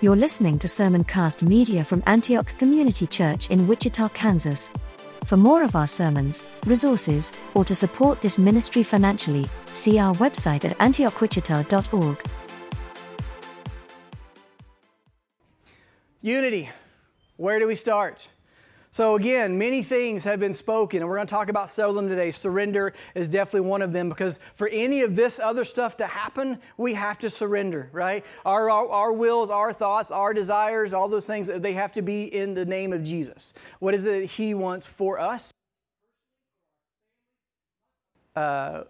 You're listening to Sermoncast Media from Antioch Community Church in Wichita, Kansas. For more of our sermons, resources, or to support this ministry financially, see our website at antiochwichita.org. Unity. Where do we start? So, again, many things have been spoken, and we're going to talk about several of them today. Surrender is definitely one of them because for any of this other stuff to happen, we have to surrender, right? Our, our, our wills, our thoughts, our desires, all those things, they have to be in the name of Jesus. What is it that He wants for us? Uh,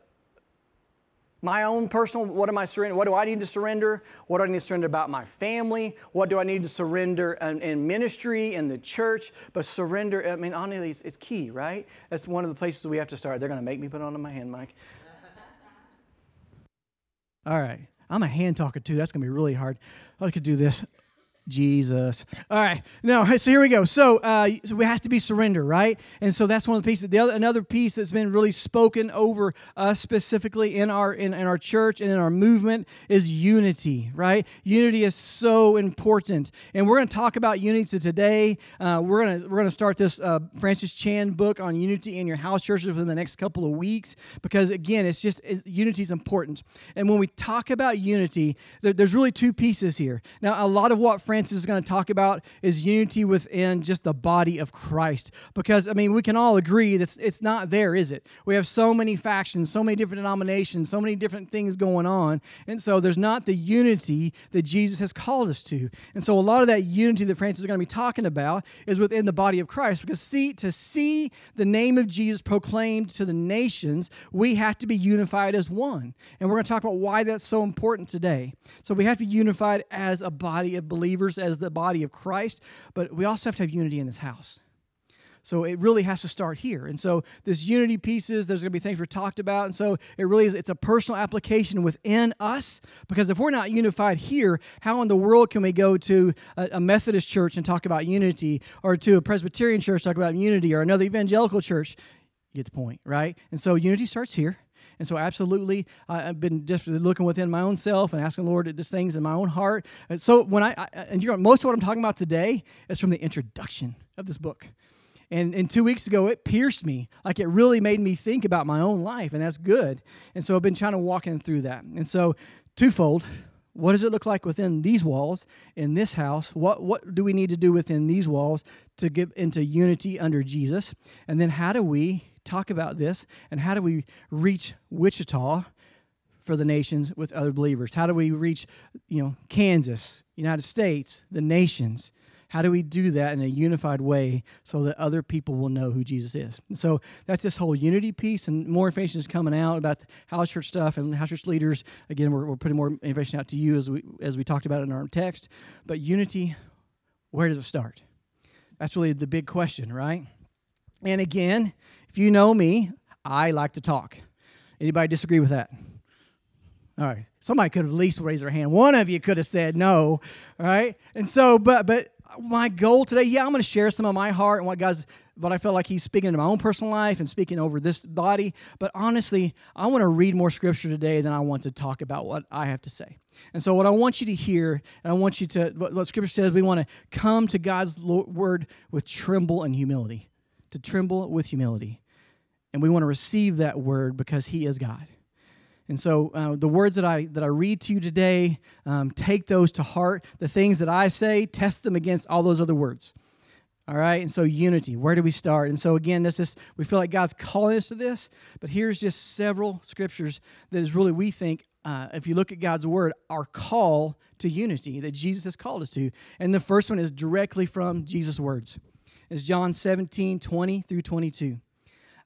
my own personal, what am I surrender? What do I need to surrender? What do I need to surrender about my family? What do I need to surrender in, in ministry, in the church? But surrender, I mean, honestly, it's, it's, key, right? That's one of the places we have to start. They're going to make me put on my hand, mic. All right. I'm a hand talker too. That's going to be really hard. I could do this. Jesus. All right. No, so here we go. So, uh, so it has to be surrender, right? And so that's one of the pieces. The other, another piece that's been really spoken over us specifically in our in, in our church and in our movement is unity, right? Unity is so important, and we're going to talk about unity today. Uh, we're gonna we're gonna start this uh, Francis Chan book on unity in your house churches within the next couple of weeks because again, it's just it, unity is important. And when we talk about unity, there, there's really two pieces here. Now, a lot of what Francis Francis is going to talk about is unity within just the body of Christ. Because, I mean, we can all agree that it's not there, is it? We have so many factions, so many different denominations, so many different things going on. And so there's not the unity that Jesus has called us to. And so a lot of that unity that Francis is going to be talking about is within the body of Christ. Because, see, to see the name of Jesus proclaimed to the nations, we have to be unified as one. And we're going to talk about why that's so important today. So we have to be unified as a body of believers as the body of Christ, but we also have to have unity in this house. So it really has to start here. And so this unity pieces, there's going to be things we're talked about. And so it really is, it's a personal application within us because if we're not unified here, how in the world can we go to a Methodist church and talk about unity or to a Presbyterian church talk about unity or another evangelical church? You get the point, right? And so unity starts here. And so, absolutely, I've been just looking within my own self and asking the Lord these things in my own heart. And so, when I, I and you know, most of what I'm talking about today is from the introduction of this book. And, and two weeks ago, it pierced me. Like it really made me think about my own life, and that's good. And so I've been trying to walk in through that. And so, twofold. What does it look like within these walls, in this house? What, what do we need to do within these walls to get into unity under Jesus? And then how do we talk about this and how do we reach Wichita for the nations with other believers? How do we reach, you know, Kansas, United States, the nations? How do we do that in a unified way so that other people will know who Jesus is? And so that's this whole unity piece, and more information is coming out about house church stuff and house church leaders. Again, we're, we're putting more information out to you as we as we talked about in our text. But unity, where does it start? That's really the big question, right? And again, you know me, I like to talk. Anybody disagree with that? All right. Somebody could have at least raised their hand. One of you could have said no. Right. And so, but but my goal today, yeah, I'm going to share some of my heart and what God's what I felt like He's speaking to my own personal life and speaking over this body. But honestly, I want to read more scripture today than I want to talk about what I have to say. And so, what I want you to hear, and I want you to, what, what Scripture says, we want to come to God's word with tremble and humility to tremble with humility. And we want to receive that word because He is God. And so, uh, the words that I that I read to you today, um, take those to heart. The things that I say, test them against all those other words. All right. And so, unity. Where do we start? And so, again, this is we feel like God's calling us to this. But here's just several scriptures that is really we think, uh, if you look at God's word, our call to unity that Jesus has called us to. And the first one is directly from Jesus' words is John 17, 20 through 22.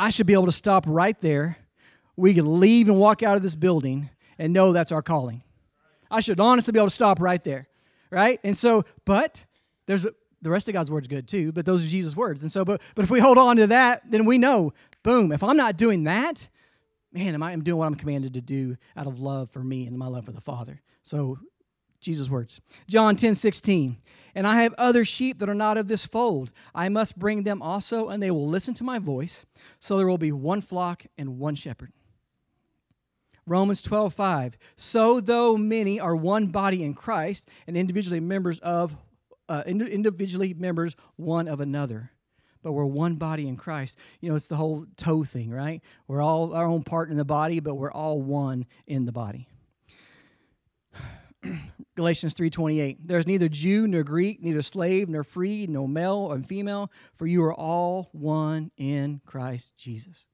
I should be able to stop right there. We could leave and walk out of this building and know that's our calling. I should honestly be able to stop right there, right? And so, but there's the rest of God's word's good too, but those are Jesus' words. And so, but, but if we hold on to that, then we know, boom, if I'm not doing that, man, am I am doing what I'm commanded to do out of love for me and my love for the Father. So Jesus' words. John 10 16. And I have other sheep that are not of this fold. I must bring them also, and they will listen to my voice. So there will be one flock and one shepherd. Romans 12 5. So though many are one body in Christ and individually members of uh, individually members one of another but we're one body in Christ. You know, it's the whole toe thing, right? We're all our own part in the body, but we're all one in the body. Galatians 3:28 There's neither Jew nor Greek, neither slave nor free, no male or female, for you are all one in Christ Jesus.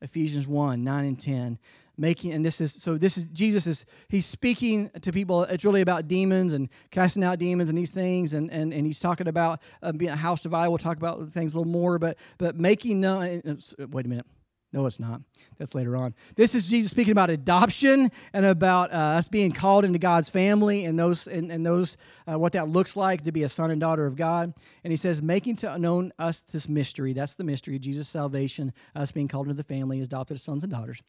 Ephesians 1, 9 and 10 making and this is so this is jesus is he's speaking to people it's really about demons and casting out demons and these things and and, and he's talking about uh, being a house divided we'll talk about things a little more but but making known uh, wait a minute no, it's not. That's later on. This is Jesus speaking about adoption and about uh, us being called into God's family and those and, and those uh, what that looks like to be a son and daughter of God. And he says, making to known us this mystery. That's the mystery, Jesus' salvation, us being called into the family, adopted as sons and daughters,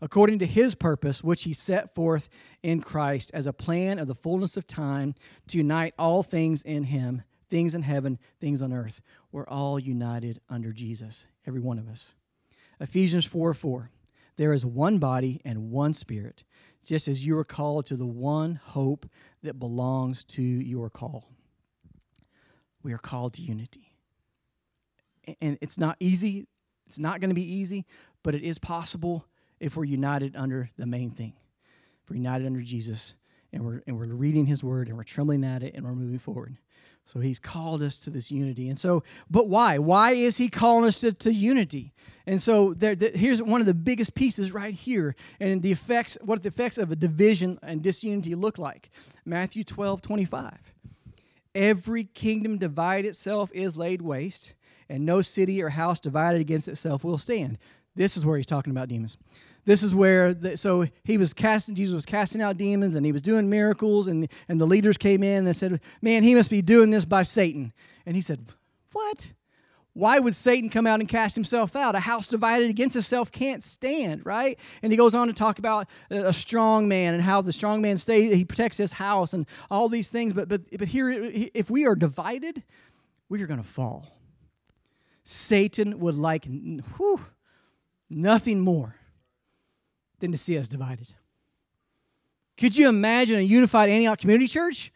according to his purpose, which he set forth in Christ as a plan of the fullness of time to unite all things in him, things in heaven, things on earth. We're all united under Jesus, every one of us. Ephesians 4 4. There is one body and one spirit, just as you are called to the one hope that belongs to your call. We are called to unity. And it's not easy, it's not going to be easy, but it is possible if we're united under the main thing. If we're united under Jesus and we're, and we're reading his word and we're trembling at it and we're moving forward. So he's called us to this unity. And so, but why? Why is he calling us to, to unity? And so there, the, here's one of the biggest pieces right here. And the effects, what the effects of a division and disunity look like. Matthew 12, 25. Every kingdom divided itself is laid waste, and no city or house divided against itself will stand. This is where he's talking about demons this is where the, so he was casting jesus was casting out demons and he was doing miracles and, and the leaders came in and said man he must be doing this by satan. And he said what? Why would satan come out and cast himself out? A house divided against itself can't stand right? And he goes on to talk about a strong man and how the strong man stays he protects his house and all these things. But but but here if we are divided we are going to fall. Satan would like whew, nothing more than to see us divided. Could you imagine a unified Antioch Community Church?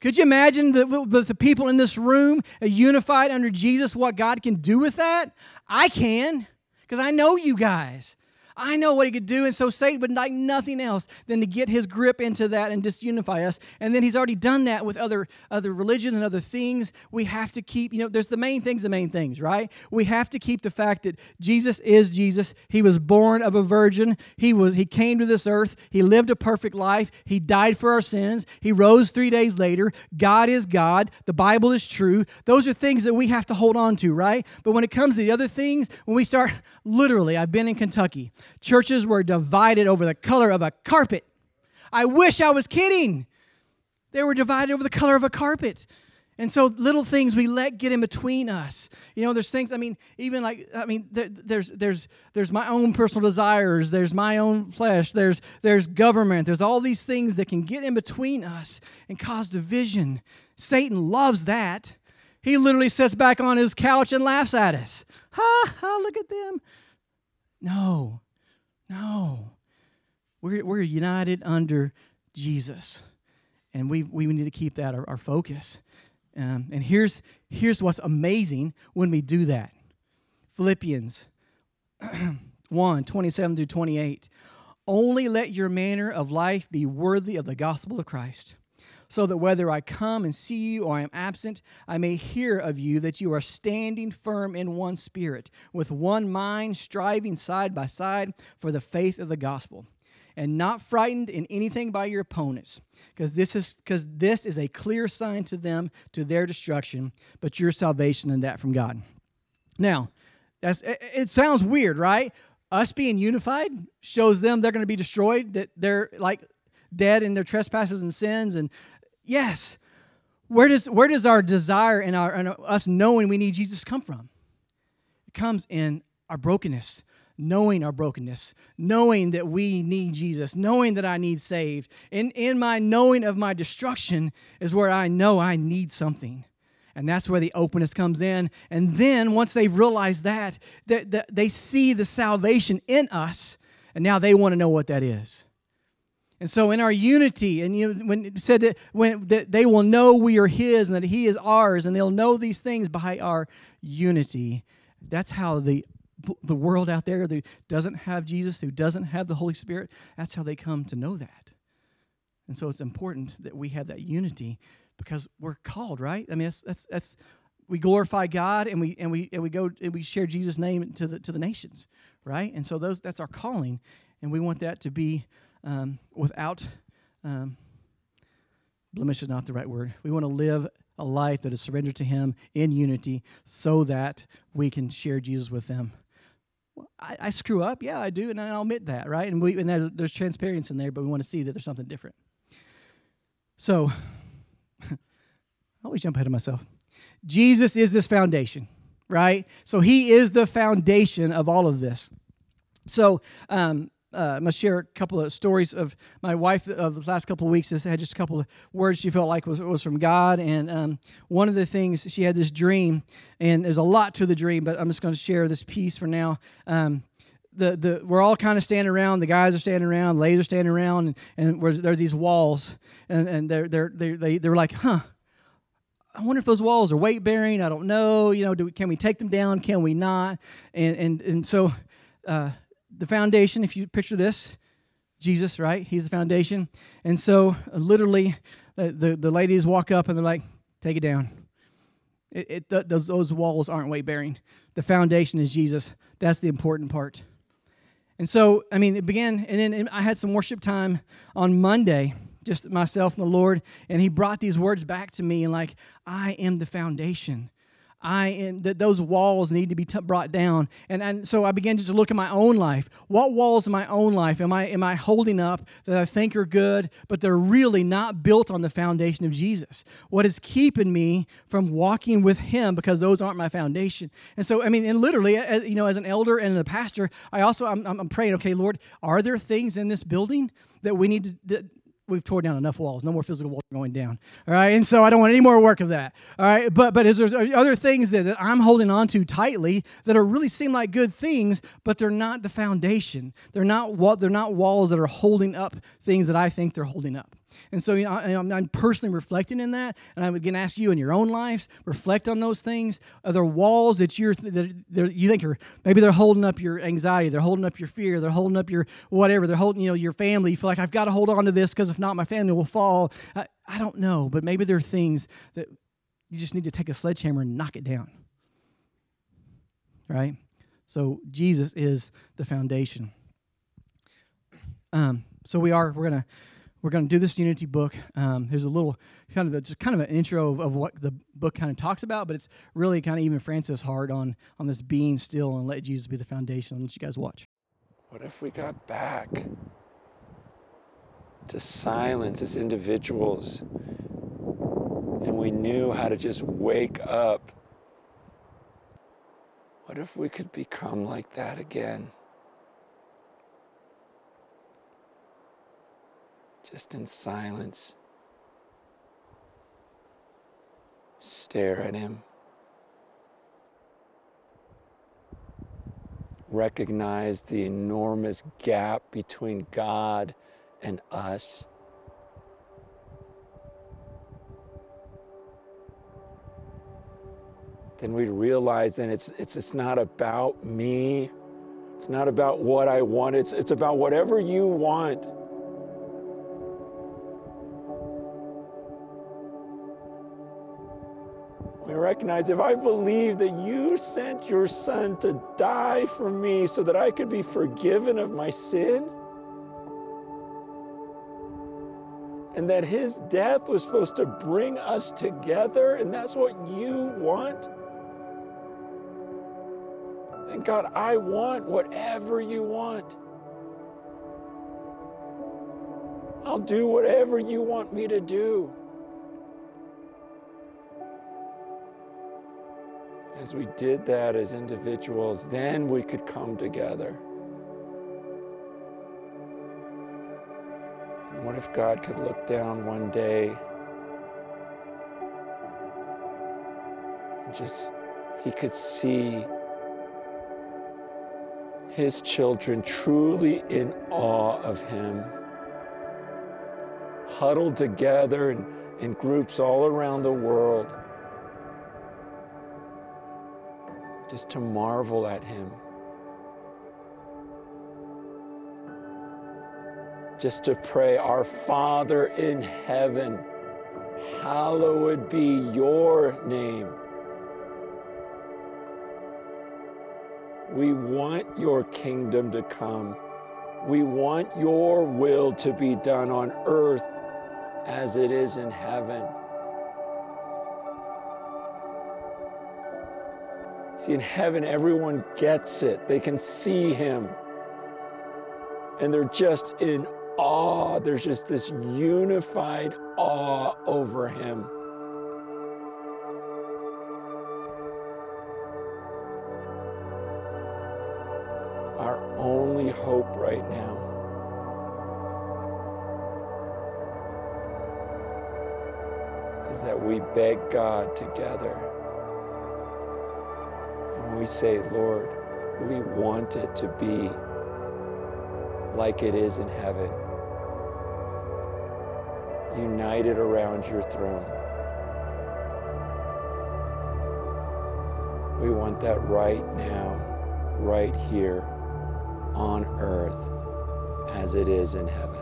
Could you imagine the, the people in this room unified under Jesus, what God can do with that? I can, because I know you guys. I know what he could do. And so Satan would like nothing else than to get his grip into that and disunify us. And then he's already done that with other, other religions and other things. We have to keep, you know, there's the main things, the main things, right? We have to keep the fact that Jesus is Jesus. He was born of a virgin. He was he came to this earth. He lived a perfect life. He died for our sins. He rose three days later. God is God. The Bible is true. Those are things that we have to hold on to, right? But when it comes to the other things, when we start literally, I've been in Kentucky. Churches were divided over the color of a carpet. I wish I was kidding. They were divided over the color of a carpet. And so little things we let get in between us. You know, there's things, I mean, even like, I mean, there, there's, there's, there's my own personal desires, there's my own flesh, there's, there's government, there's all these things that can get in between us and cause division. Satan loves that. He literally sits back on his couch and laughs at us. Ha, ha, look at them. No, no. We're, we're united under Jesus. And we, we need to keep that our, our focus. Um, and here's, here's what's amazing when we do that Philippians 1 27 through 28. Only let your manner of life be worthy of the gospel of Christ so that whether I come and see you or I am absent, I may hear of you that you are standing firm in one spirit, with one mind, striving side by side for the faith of the gospel, and not frightened in anything by your opponents, because this is because this is a clear sign to them to their destruction, but your salvation and that from God. Now, that's it, it sounds weird, right? Us being unified shows them they're going to be destroyed, that they're like dead in their trespasses and sins and Yes. where does where does our desire and our and us knowing we need Jesus come from? It comes in our brokenness, knowing our brokenness, knowing that we need Jesus, knowing that I need saved. In in my knowing of my destruction is where I know I need something. And that's where the openness comes in. And then once they've realized that, that, that they see the salvation in us, and now they want to know what that is. And so in our unity, and you know, when it said that when that they will know we are his and that he is ours, and they'll know these things by our unity. That's how the the world out there that doesn't have Jesus, who doesn't have the Holy Spirit, that's how they come to know that. And so it's important that we have that unity because we're called, right? I mean, that's that's, that's we glorify God and we and we and we go and we share Jesus' name to the to the nations, right? And so those that's our calling, and we want that to be um, without um, blemish is not the right word. We want to live a life that is surrendered to Him in unity so that we can share Jesus with them. I, I screw up, yeah, I do, and I'll admit that, right? And, we, and there's, there's transparency in there, but we want to see that there's something different. So, I always jump ahead of myself. Jesus is this foundation, right? So He is the foundation of all of this. So, um, uh, I'm gonna share a couple of stories of my wife of the last couple of weeks. This had just a couple of words she felt like was was from God, and um, one of the things she had this dream, and there's a lot to the dream, but I'm just going to share this piece for now. Um, the, the we're all kind of standing around. The guys are standing around, ladies are standing around, and, and there's these walls, and, and they're they're they they they're like, huh. I wonder if those walls are weight bearing. I don't know. You know, do, can we take them down? Can we not? And and and so uh, the foundation, if you picture this, Jesus, right? He's the foundation. And so, uh, literally, uh, the, the ladies walk up and they're like, take it down. It, it, th- those, those walls aren't weight bearing. The foundation is Jesus. That's the important part. And so, I mean, it began, and then I had some worship time on Monday, just myself and the Lord, and He brought these words back to me, and like, I am the foundation. I am, that those walls need to be t- brought down. And, and so I began just to look at my own life. What walls in my own life am I, am I holding up that I think are good, but they're really not built on the foundation of Jesus? What is keeping me from walking with Him because those aren't my foundation? And so, I mean, and literally, as, you know, as an elder and a pastor, I also, I'm, I'm praying, okay, Lord, are there things in this building that we need to, that, we've tore down enough walls. No more physical walls going down. All right, and so I don't want any more work of that. All right, but but is there other things that, that I'm holding on to tightly that are really seem like good things, but they're not the foundation. They're not what they're not walls that are holding up things that I think they're holding up. And so you know, I, am personally reflecting in that, and I'm going to ask you in your own lives, reflect on those things. Are there walls that you're that you think are maybe they're holding up your anxiety, they're holding up your fear, they're holding up your whatever, they're holding you know your family. You feel like I've got to hold on to this because if not, my family will fall. I, I don't know, but maybe there are things that you just need to take a sledgehammer and knock it down. Right. So Jesus is the foundation. Um, so we are we're gonna we're going to do this unity book. Um, there's a little kind of a, just kind of an intro of, of, what the book kind of talks about, but it's really kind of even Francis hard on on this being still and let Jesus be the foundation. Let you guys watch. What if we got back to silence as individuals and we knew how to just wake up? What if we could become like that again? Just in silence, stare at Him. Recognize the enormous gap between God and us. Then we realize that it's, it's, it's not about me. It's not about what I want. It's, it's about whatever you want. Recognize if I believe that you sent your son to die for me so that I could be forgiven of my sin, and that his death was supposed to bring us together, and that's what you want. And God, I want whatever you want. I'll do whatever you want me to do. As we did that as individuals, then we could come together. And what if God could look down one day and just, He could see His children truly in awe of Him, huddled together in, in groups all around the world just to marvel at him. Just to pray, Our Father in heaven, hallowed be your name. We want your kingdom to come. We want your will to be done on earth as it is in heaven. See, in heaven, everyone gets it. They can see him. And they're just in awe. There's just this unified awe over him. Our only hope right now is that we beg God together we say, Lord, we want it to be like it is in heaven, united around your throne. We want that right now, right here on earth as it is in heaven.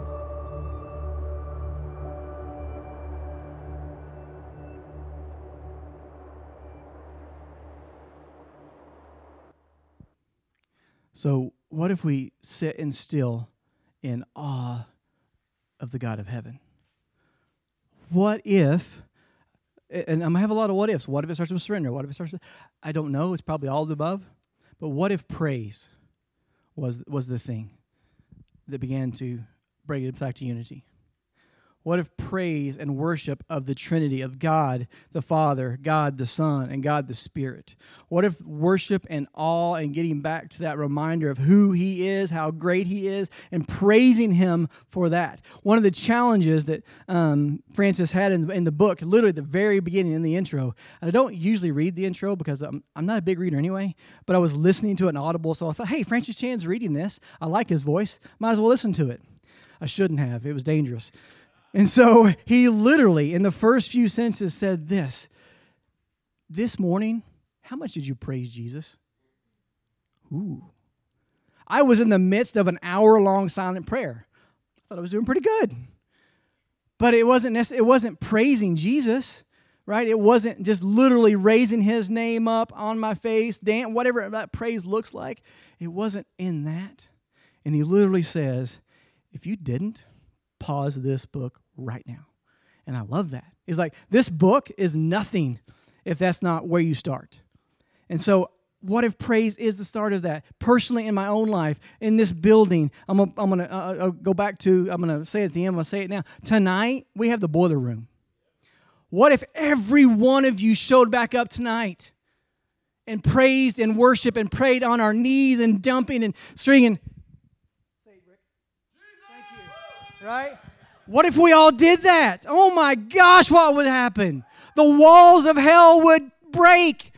So, what if we sit and still in awe of the God of heaven? What if, and I'm gonna have a lot of what ifs. What if it starts with surrender? What if it starts with, I don't know, it's probably all of the above. But what if praise was, was the thing that began to bring it back to unity? What if praise and worship of the Trinity, of God the Father, God the Son, and God the Spirit? What if worship and awe and getting back to that reminder of who He is, how great He is, and praising Him for that? One of the challenges that um, Francis had in, in the book, literally the very beginning in the intro, I don't usually read the intro because I'm, I'm not a big reader anyway, but I was listening to it in Audible, so I thought, hey, Francis Chan's reading this. I like his voice. Might as well listen to it. I shouldn't have, it was dangerous. And so he literally, in the first few sentences, said this This morning, how much did you praise Jesus? Ooh. I was in the midst of an hour long silent prayer. I thought I was doing pretty good. But it wasn't, it wasn't praising Jesus, right? It wasn't just literally raising his name up on my face, dance, whatever that praise looks like. It wasn't in that. And he literally says, if you didn't, pause this book right now. And I love that. It's like this book is nothing if that's not where you start. And so, what if praise is the start of that? Personally, in my own life, in this building, I'm gonna, I'm gonna uh, uh, go back to, I'm gonna say it at the end, I'm gonna say it now. Tonight, we have the boiler room. What if every one of you showed back up tonight and praised and worshiped and prayed on our knees and dumping and stringing? Say it, Rick. Thank you. Right? What if we all did that? Oh my gosh, what would happen? The walls of hell would break.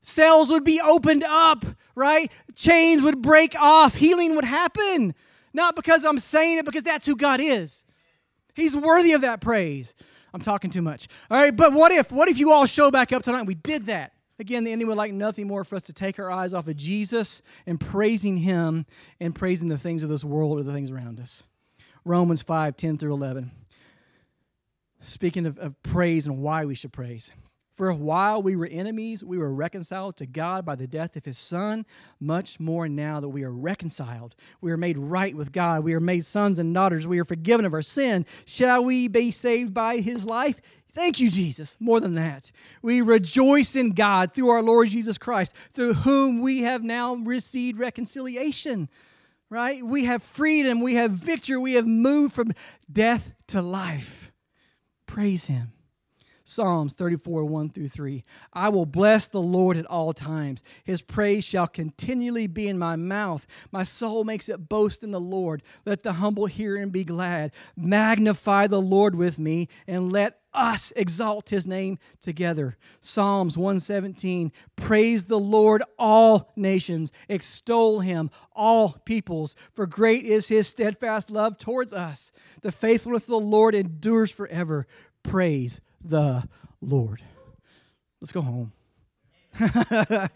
Cells would be opened up, right? Chains would break off. Healing would happen. Not because I'm saying it, because that's who God is. He's worthy of that praise. I'm talking too much. All right, but what if what if you all show back up tonight and we did that? Again, the enemy would like nothing more for us to take our eyes off of Jesus and praising him and praising the things of this world or the things around us. Romans 5 10 through 11. Speaking of, of praise and why we should praise. For a while we were enemies, we were reconciled to God by the death of his Son. Much more now that we are reconciled, we are made right with God. We are made sons and daughters. We are forgiven of our sin. Shall we be saved by his life? Thank you, Jesus. More than that, we rejoice in God through our Lord Jesus Christ, through whom we have now received reconciliation right? We have freedom, we have victory, we have moved from death to life. Praise Him. Psalms 34, 1 through 3. I will bless the Lord at all times. His praise shall continually be in my mouth. My soul makes it boast in the Lord. Let the humble hear and be glad. Magnify the Lord with me, and let us exalt his name together. Psalms 117 Praise the Lord, all nations, extol him, all peoples, for great is his steadfast love towards us. The faithfulness of the Lord endures forever. Praise the Lord. Let's go home. Whoa,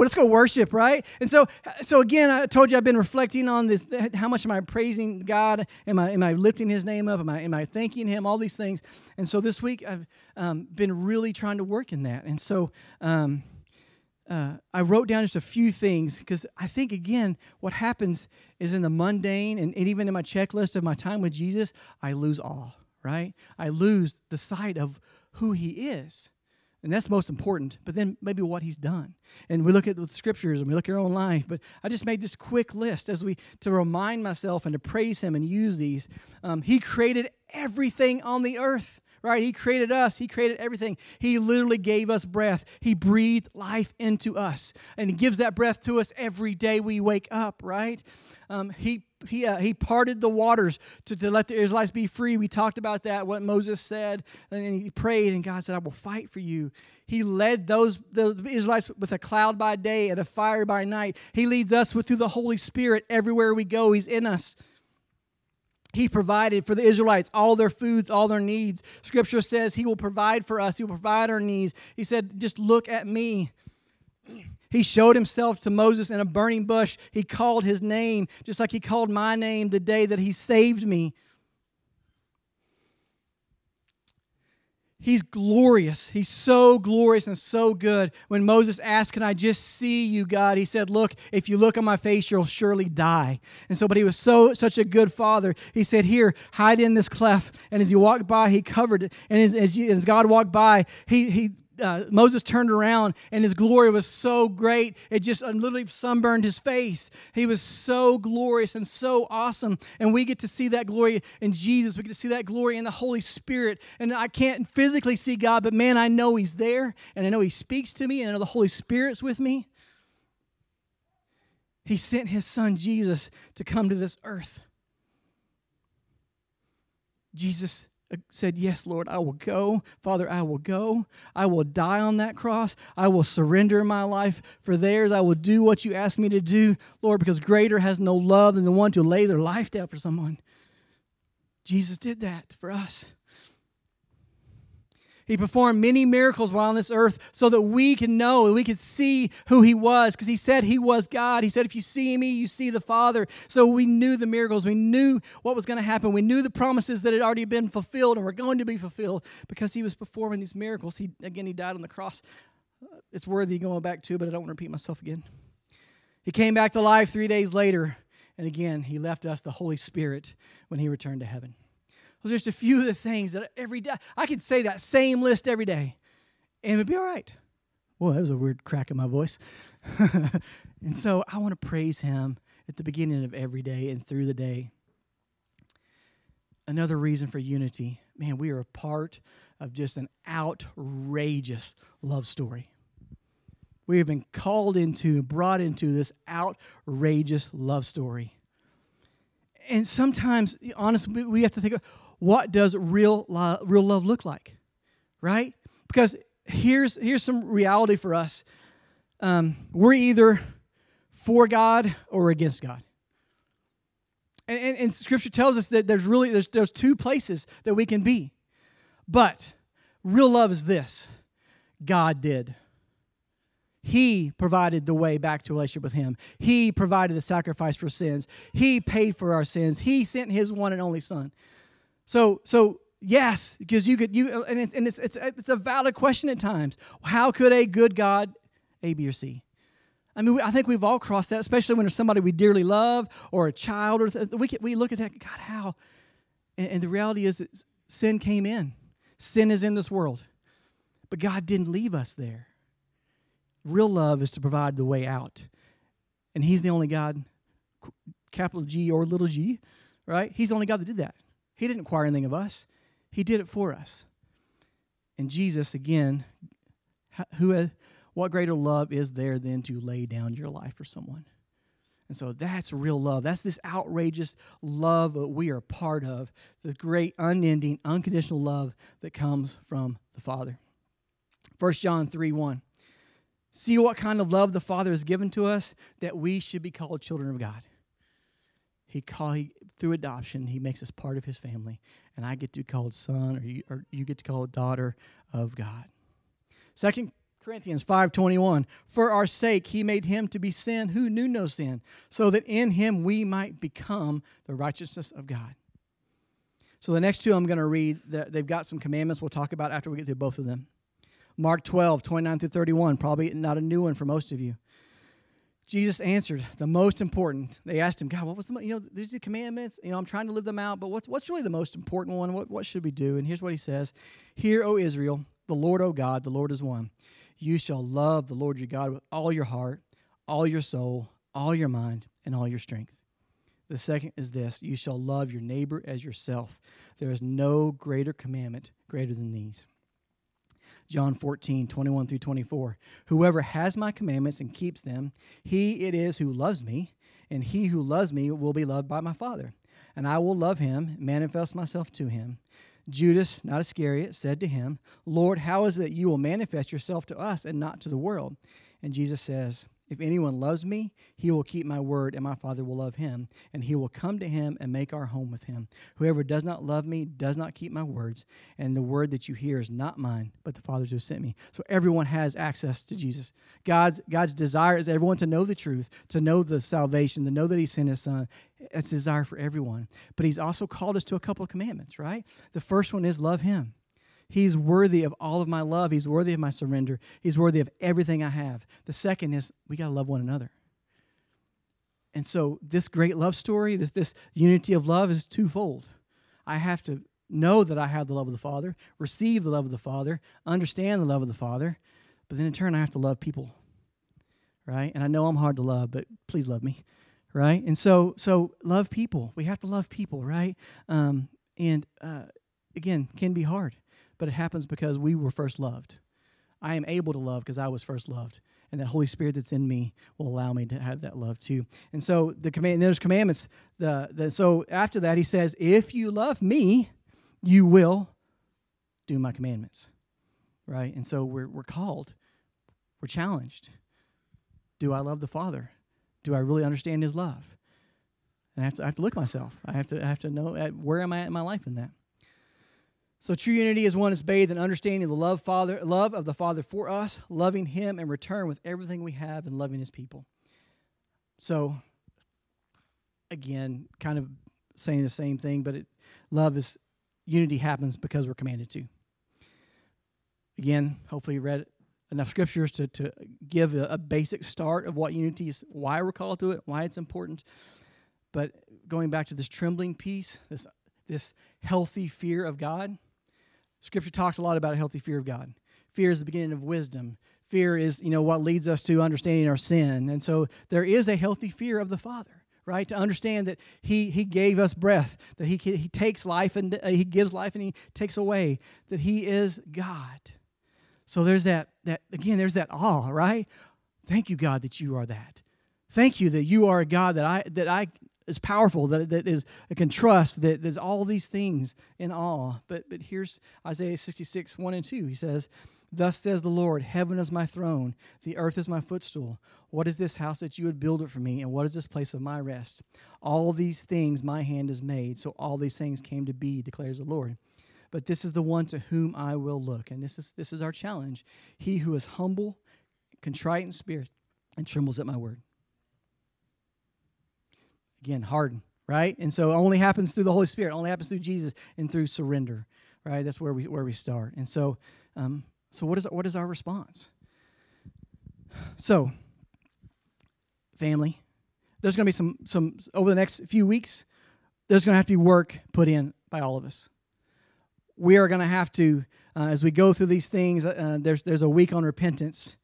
let's go worship, right? And so, so again, I told you I've been reflecting on this. How much am I praising God? Am I am I lifting His name up? Am I am I thanking Him? All these things. And so this week I've um, been really trying to work in that. And so. Um, uh, I wrote down just a few things because I think, again, what happens is in the mundane and, and even in my checklist of my time with Jesus, I lose awe, right? I lose the sight of who He is. And that's most important, but then maybe what he's done. And we look at the scriptures and we look at our own life. But I just made this quick list as we to remind myself and to praise him and use these. Um, he created everything on the earth right? He created us, He created everything. He literally gave us breath. He breathed life into us, and He gives that breath to us every day we wake up, right? Um, he he, uh, he parted the waters to, to let the Israelites be free. We talked about that, what Moses said, and he prayed, and God said, I will fight for you. He led those, the Israelites with a cloud by day and a fire by night. He leads us with, through the Holy Spirit everywhere we go. He's in us. He provided for the Israelites all their foods, all their needs. Scripture says He will provide for us, He will provide our needs. He said, Just look at me. He showed himself to Moses in a burning bush. He called his name, just like he called my name the day that he saved me. He's glorious. He's so glorious and so good. When Moses asked, Can I just see you, God? He said, Look, if you look on my face, you'll surely die. And so, but he was so such a good father. He said, Here, hide in this cleft. And as he walked by, he covered it. And as, as, as God walked by, he, he uh, Moses turned around and his glory was so great, it just literally sunburned his face. He was so glorious and so awesome. And we get to see that glory in Jesus. We get to see that glory in the Holy Spirit. And I can't physically see God, but man, I know He's there and I know He speaks to me and I know the Holy Spirit's with me. He sent His Son Jesus to come to this earth. Jesus said, Yes, Lord, I will go. Father, I will go. I will die on that cross. I will surrender my life for theirs. I will do what you ask me to do, Lord, because greater has no love than the one to lay their life down for someone. Jesus did that for us. He performed many miracles while on this earth so that we can know and we can see who he was because he said he was God. He said, If you see me, you see the Father. So we knew the miracles. We knew what was going to happen. We knew the promises that had already been fulfilled and were going to be fulfilled because he was performing these miracles. He, again, he died on the cross. It's worthy going back to, but I don't want to repeat myself again. He came back to life three days later. And again, he left us the Holy Spirit when he returned to heaven. Those are just a few of the things that every day, I could say that same list every day and it would be all right. Well, that was a weird crack in my voice. and so I want to praise him at the beginning of every day and through the day. Another reason for unity man, we are a part of just an outrageous love story. We have been called into, brought into this outrageous love story. And sometimes, honestly, we have to think, what does real love, real love look like, right? Because here's here's some reality for us. Um, we're either for God or against God. And, and, and, Scripture tells us that there's really there's, there's two places that we can be. But real love is this: God did. He provided the way back to relationship with Him. He provided the sacrifice for sins. He paid for our sins. He sent His one and only Son. So, so yes, because you could you and, it, and it's, it's it's a valid question at times. How could a good God, A, B, or C? I mean, I think we've all crossed that, especially when there's somebody we dearly love or a child, or we we look at that. God, how? And, and the reality is that sin came in. Sin is in this world, but God didn't leave us there. Real love is to provide the way out, and He's the only God, capital G or little G, right? He's the only God that did that. He didn't require anything of us, He did it for us. And Jesus, again, who, uh, what greater love is there than to lay down your life for someone? And so that's real love. That's this outrageous love that we are part of, the great, unending, unconditional love that comes from the Father. 1 John 3 1. See what kind of love the Father has given to us that we should be called children of God. He call he, through adoption, he makes us part of his family, and I get to be called son, or you, or you get to call daughter of God. Second Corinthians 5:21 For our sake he made him to be sin who knew no sin so that in him we might become the righteousness of God. So the next two I'm going to read they've got some commandments we'll talk about after we get through both of them. Mark 12, 29 through 31, probably not a new one for most of you. Jesus answered the most important. They asked him, God, what was the, you know, these are commandments. You know, I'm trying to live them out, but what's, what's really the most important one? What, what should we do? And here's what he says Hear, O Israel, the Lord, O God, the Lord is one. You shall love the Lord your God with all your heart, all your soul, all your mind, and all your strength. The second is this you shall love your neighbor as yourself. There is no greater commandment greater than these. John 14, 21 through 24. Whoever has my commandments and keeps them, he it is who loves me, and he who loves me will be loved by my Father. And I will love him, manifest myself to him. Judas, not Iscariot, said to him, Lord, how is it that you will manifest yourself to us and not to the world? And Jesus says, If anyone loves me, he will keep my word, and my Father will love him, and he will come to him and make our home with him. Whoever does not love me does not keep my words, and the word that you hear is not mine, but the Father's who sent me. So everyone has access to Jesus. God's, God's desire is everyone to know the truth, to know the salvation, to know that he sent his son, that's desire for everyone. But he's also called us to a couple of commandments, right? The first one is love him. He's worthy of all of my love. He's worthy of my surrender. He's worthy of everything I have. The second is we got to love one another. And so this great love story, this, this unity of love is twofold. I have to know that I have the love of the Father, receive the love of the Father, understand the love of the Father, but then in turn I have to love people. Right? And I know I'm hard to love, but please love me right? And so, so love people. We have to love people, right? Um, and uh, again, can be hard, but it happens because we were first loved. I am able to love because I was first loved, and that Holy Spirit that's in me will allow me to have that love too. And so the command, and there's commandments. The, the so after that, he says, "If you love me, you will do my commandments." Right? And so we're we're called, we're challenged. Do I love the Father? do I really understand His love? And I have to, I have to look myself. I have to, I have to know at, where am I at in my life in that. So true unity is one that's bathed in understanding the love Father, love of the Father for us, loving Him in return with everything we have, and loving His people. So, again, kind of saying the same thing, but it, love is unity happens because we're commanded to. Again, hopefully you read enough scriptures to, to give a, a, basic start of what unity is, why we're called to it, why it's important. But going back to this trembling piece, this, this healthy fear of God, scripture talks a lot about a healthy fear of God. Fear is the beginning of wisdom. Fear is, you know, what leads us to understanding our sin. And so there is a healthy fear of the Father right? To understand that He He gave us breath, that He He takes life and uh, He gives life and He takes away, that He is God. So there's that, that again, there's that awe, right? Thank you, God, that you are that. Thank you that you are a God that I that I is powerful, that, that is I can trust, that there's all these things in awe. But but here's Isaiah 66, 1 and 2. He says, Thus says the Lord, Heaven is my throne, the earth is my footstool. What is this house that you would build it for me? And what is this place of my rest? All these things my hand has made, so all these things came to be, declares the Lord but this is the one to whom I will look. And this is this is our challenge. He who is humble, contrite in spirit, and trembles at my word. Again, harden, right? And so it only happens through the Holy Spirit, only happens through Jesus and through surrender. Right? That's where we where we start. And so um, so what is what is our response? So, family, there's going to be some some over the next few weeks. There's going to have to be work put in by all of us we are going to have to, uh, as we go through these things, uh, there's, there's a week on repentance.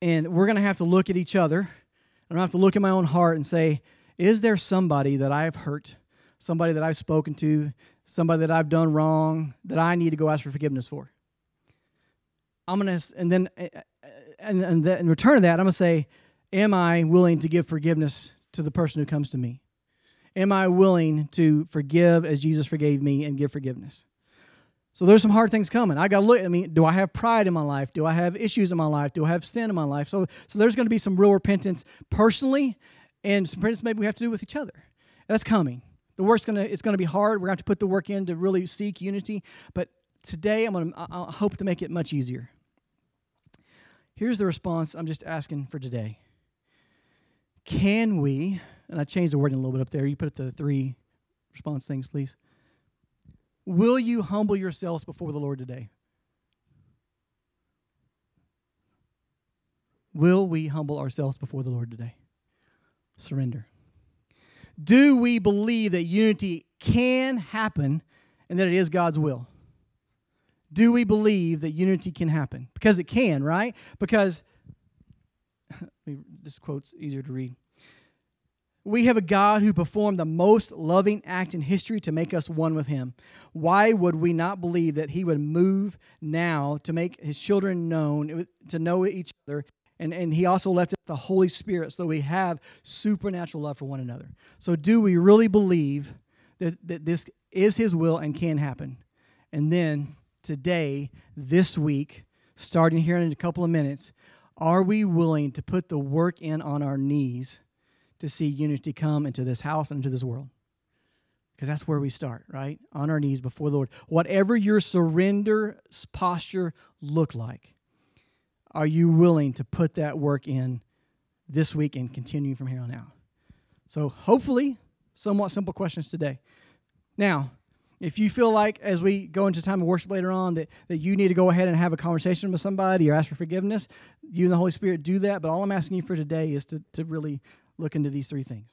And we're going to have to look at each other. And I have to look at my own heart and say, is there somebody that I have hurt, somebody that I've spoken to, somebody that I've done wrong that I need to go ask for forgiveness for? I'm gonna, and then, uh, and, and that, in return of that, I'm gonna say, Am I willing to give forgiveness to the person who comes to me? Am I willing to forgive as Jesus forgave me and give forgiveness? So there's some hard things coming. I got to look. I mean, do I have pride in my life? Do I have issues in my life? Do I have sin in my life? So, so there's going to be some real repentance personally, and some maybe we have to do with each other. That's coming. The work's gonna. It's to be hard. We're going to have to put the work in to really seek unity. But today, I'm to. I hope to make it much easier. Here's the response. I'm just asking for today. Can we, and I changed the wording a little bit up there, you put up the three response things, please. Will you humble yourselves before the Lord today? Will we humble ourselves before the Lord today? Surrender. Do we believe that unity can happen and that it is God's will? Do we believe that unity can happen? Because it can, right? Because this quote's easier to read. We have a God who performed the most loving act in history to make us one with Him. Why would we not believe that He would move now to make His children known, to know each other? And, and He also left the Holy Spirit so we have supernatural love for one another. So, do we really believe that, that this is His will and can happen? And then, today, this week, starting here in a couple of minutes, are we willing to put the work in on our knees to see unity come into this house and into this world? Because that's where we start, right? On our knees before the Lord. Whatever your surrender posture look like, are you willing to put that work in this week and continue from here on out? So, hopefully, somewhat simple questions today. Now, if you feel like as we go into time of worship later on that, that you need to go ahead and have a conversation with somebody or ask for forgiveness, you and the Holy Spirit do that. But all I'm asking you for today is to, to really look into these three things.